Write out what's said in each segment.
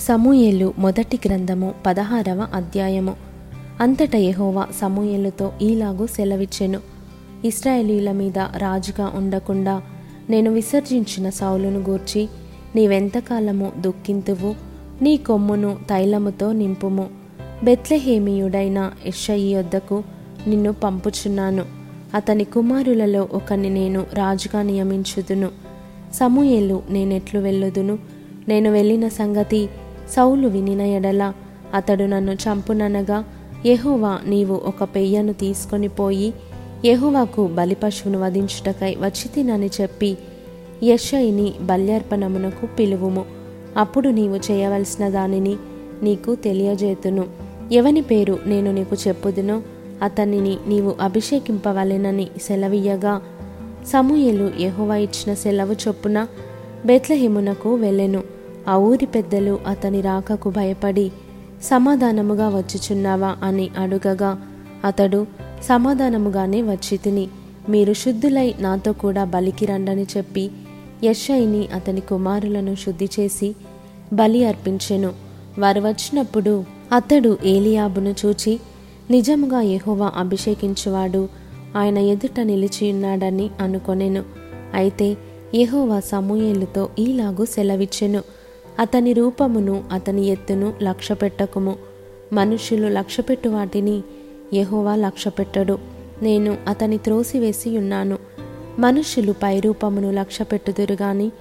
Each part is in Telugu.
సమూయేలు మొదటి గ్రంథము పదహారవ అధ్యాయము. అంతట యహోవా సమూయేలుతో ఈలాగు సెలవిచ్చెను. ఇస్రాయేలీల మీద రాజుగా ఉండకుండా నేను విసర్జించిన సౌలును గూర్చి నీవెంతకాలము దుఃఖింతువు? నీ కొమ్మును తైలముతో నింపుము. బెత్లెహేమియుడైన ఇషయి యొద్దకు నిన్ను పంపుచున్నాను. అతని కుమారులలో ఒకని నేను రాజుగా నియమించుదును. సమూయేలు నేనెట్లు వెళ్ళుదును? నేను వెళ్ళిన సంగతి సౌలు వినిన ఎడల అతడు నన్ను చంపుననగా యహువా నీవు ఒక పెయ్యను తీసుకొని పోయి యహువాకు బలిపశువును వధించుటకై వచ్చి తినని చెప్పి యషయిని బల్యార్పణమునకు పిలువుము. అప్పుడు నీవు చేయవలసిన దానిని నీకు తెలియజేతును. ఎవని పేరు నేను నీకు చెప్పుదునో అతనిని నీవు అభిషేకింపవలెనని సెలవీయగా సమూయలు యెహోవా ఇచ్చిన సెలవు చొప్పున బెత్లహిమునకు వెళ్ళెను. ఆ ఊరి పెద్దలు అతని రాకకు భయపడి సమాధానముగా వచ్చుచున్నావా అని అడుగగా అతడు సమాధానముగానే వచ్చి తిని మీరు శుద్ధులై నాతో కూడా బలికి రండని చెప్పి యశ్ఐని అతని కుమారులను శుద్ధి చేసి బలి అర్పించెను. వారు వచ్చినప్పుడు అతడు ఏలియాబును చూచి నిజముగా యెహోవా అభిషేకించువాడు ఆయన ఎదుట నిలిచియున్నాడని అనుకొనెను. అయితే యెహోవా సమూయేలుతో ఈలాగూ సెలవిచ్చెను. అతని రూపమును అతని ఎత్తును లక్ష్యపెట్టకుము. మనుష్యులు లక్ష్యపెట్టు వాటిని యహోవా లక్ష్యపెట్టడు. నేను అతని త్రోసివేసి ఉన్నాను. మనుష్యులు పైరూపమును లక్ష్యపెట్టుదురు గాని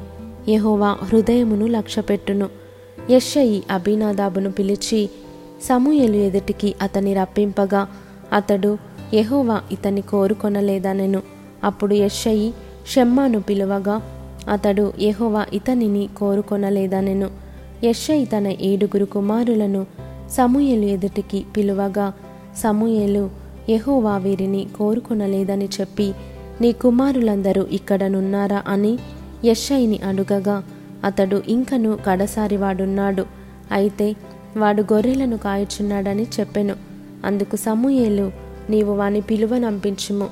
యహోవా హృదయమును లక్ష్యపెట్టును. యెషయి అభినాదాబును పిలిచి సమూయలు ఎదుటికి అతని రప్పింపగా అతడు యహోవా ఇతని కోరుకొనలేదనెను. అప్పుడు యెషయి షెమ్మాను పిలువగా అతడు యెహోవా ఇతనిని కోరుకొనలేదనెను. యెషయి తన ఏడుగురు కుమారులను సమూయేలు ఎదుటికి పిలువగా సమూయేలు యహోవా వీరిని కోరుకొనలేదని చెప్పి నీ కుమారులందరూ ఇక్కడనున్నారా అని యెషయిని అడుగగా అతడు ఇంకను కడసారివాడున్నాడు. అయితే వాడు గొర్రెలను కాయచున్నాడని చెప్పెను. అందుకు సమూయేలు నీవు వాని పిలువనంపించుము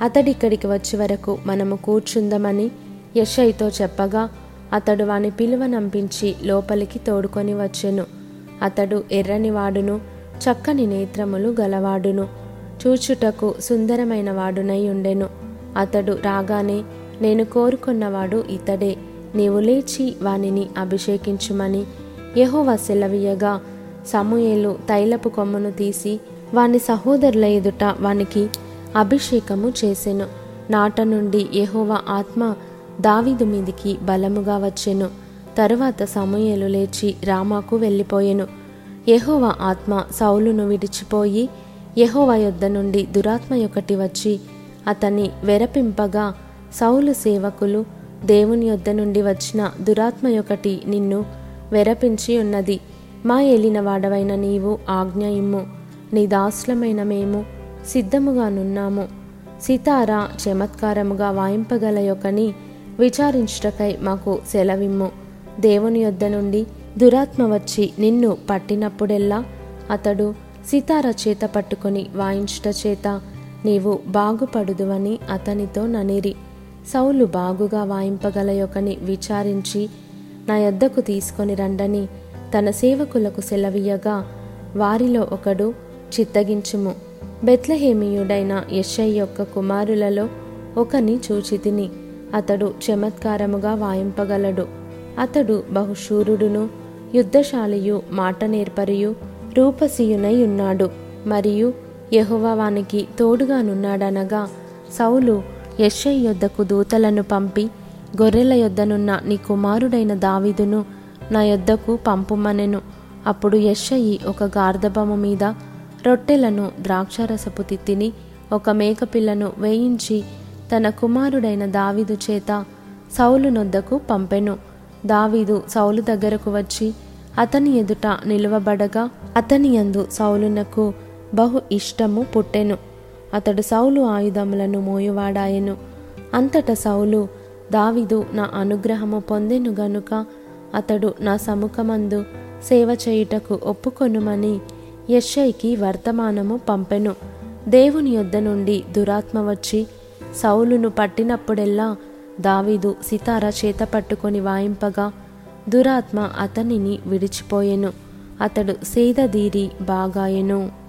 అతడిక్కడికి వచ్చే వరకు మనము కూర్చుందమని యషయితో చెప్పగా అతడు వాని పిలువనంపించి లోపలికి తోడుకొని వచ్చెను. అతడు ఎర్రని వాడును చక్కని నేత్రములు గలవాడును చూచుటకు సుందరమైన వాడునై ఉండెను. అతడు రాగానే నేను కోరుకున్నవాడు ఇతడే నీవు లేచి వానిని అభిషేకించుమని యహోవ సెలవీయగా సమూయేలు తైలపు కొమ్మును తీసి వాని సహోదరుల ఎదుట వానికి అభిషేకము చేసెను. నాట నుండి యహోవ ఆత్మ దావీదు మీదికి బలముగా వచ్చెను. తరువాత సమూయేలు లేచి రామాకు వెళ్ళిపోయెను. యహోవ ఆత్మ సౌలును విడిచిపోయి యహోవ యొద్ద నుండి దురాత్మ ఒకటి వచ్చి అతన్ని వెరపింపగా సౌలు సేవకులు దేవుని యొద్ద నుండి వచ్చిన దురాత్మ ఒకటి నిన్ను వెరపించి ఉన్నది. మా ఏలినవాడవైన నీవు ఆజ్ఞ ఇమ్ము. నీ దాసులమైన మేము సిద్ధముగానున్నాము సితారా చమత్కారముగా వాయింపగల యొక్కని విచారించుటకై మాకు సెలవిమ్ము. దేవుని యొద్ద నుండి దురాత్మ వచ్చి నిన్ను పట్టినప్పుడెల్లా అతడు సితార చేత పట్టుకొని వాయించుట చేత నీవు బాగుపడుదువని అతనితో ననిరి. సౌలు బాగుగా వాయింపగల యొక్కని విచారించి నా యొద్దకు తీసుకొని రండని తన సేవకులకు సెలవీయగా వారిలో ఒకడు చిత్తగించుము. బెత్లహేమియుడైన యశయ్ యొక్క కుమారులలో ఒకని చూచితిని. అతడు చమత్కారముగా వాయింపగలడు. అతడు బహుశూరుడును యుద్ధశాలియు మాట నేర్పరియు రూపసీయునై ఉన్నాడు. మరియు యెహోవా తోడుగానున్నాడనగా సౌలు యెషై యొద్దకు దూతలను పంపి గొర్రెల యొద్దనున్న నీ కుమారుడైన దావీదును నా యొద్దకు పంపుమనెను. అప్పుడు యెషయి ఒక గార్ధబము మీద రొట్టెలను ద్రాక్షారసపు తిత్తిని ఒక మేకపిల్లను వేయించి తన కుమారుడైన దావీదు చేత సౌలు నొద్దకు పంపెను. దావీదు సౌలు దగ్గరకు వచ్చి అతని ఎదుట నిలువబడగా అతని యందు సౌలునకు బహు ఇష్టము పుట్టెను. అతడు సౌలు ఆయుధములను మోయువాడాయెను. అంతట సౌలు దావీదు నా అనుగ్రహము పొందెను గనుక అతడు నా సముఖమందు సేవ చేయుటకు ఒప్పుకొనుమని యెషయికి వర్తమానము పంపెను. దేవుని యొద్ద నుండి దురాత్మ వచ్చి సౌలును పట్టినప్పుడెల్లా దావీదు సితార చేత పట్టుకొని వాయింపగా దురాత్మ అతనిని విడిచిపోయెను. అతడు సేదదీరి బాగాయెను.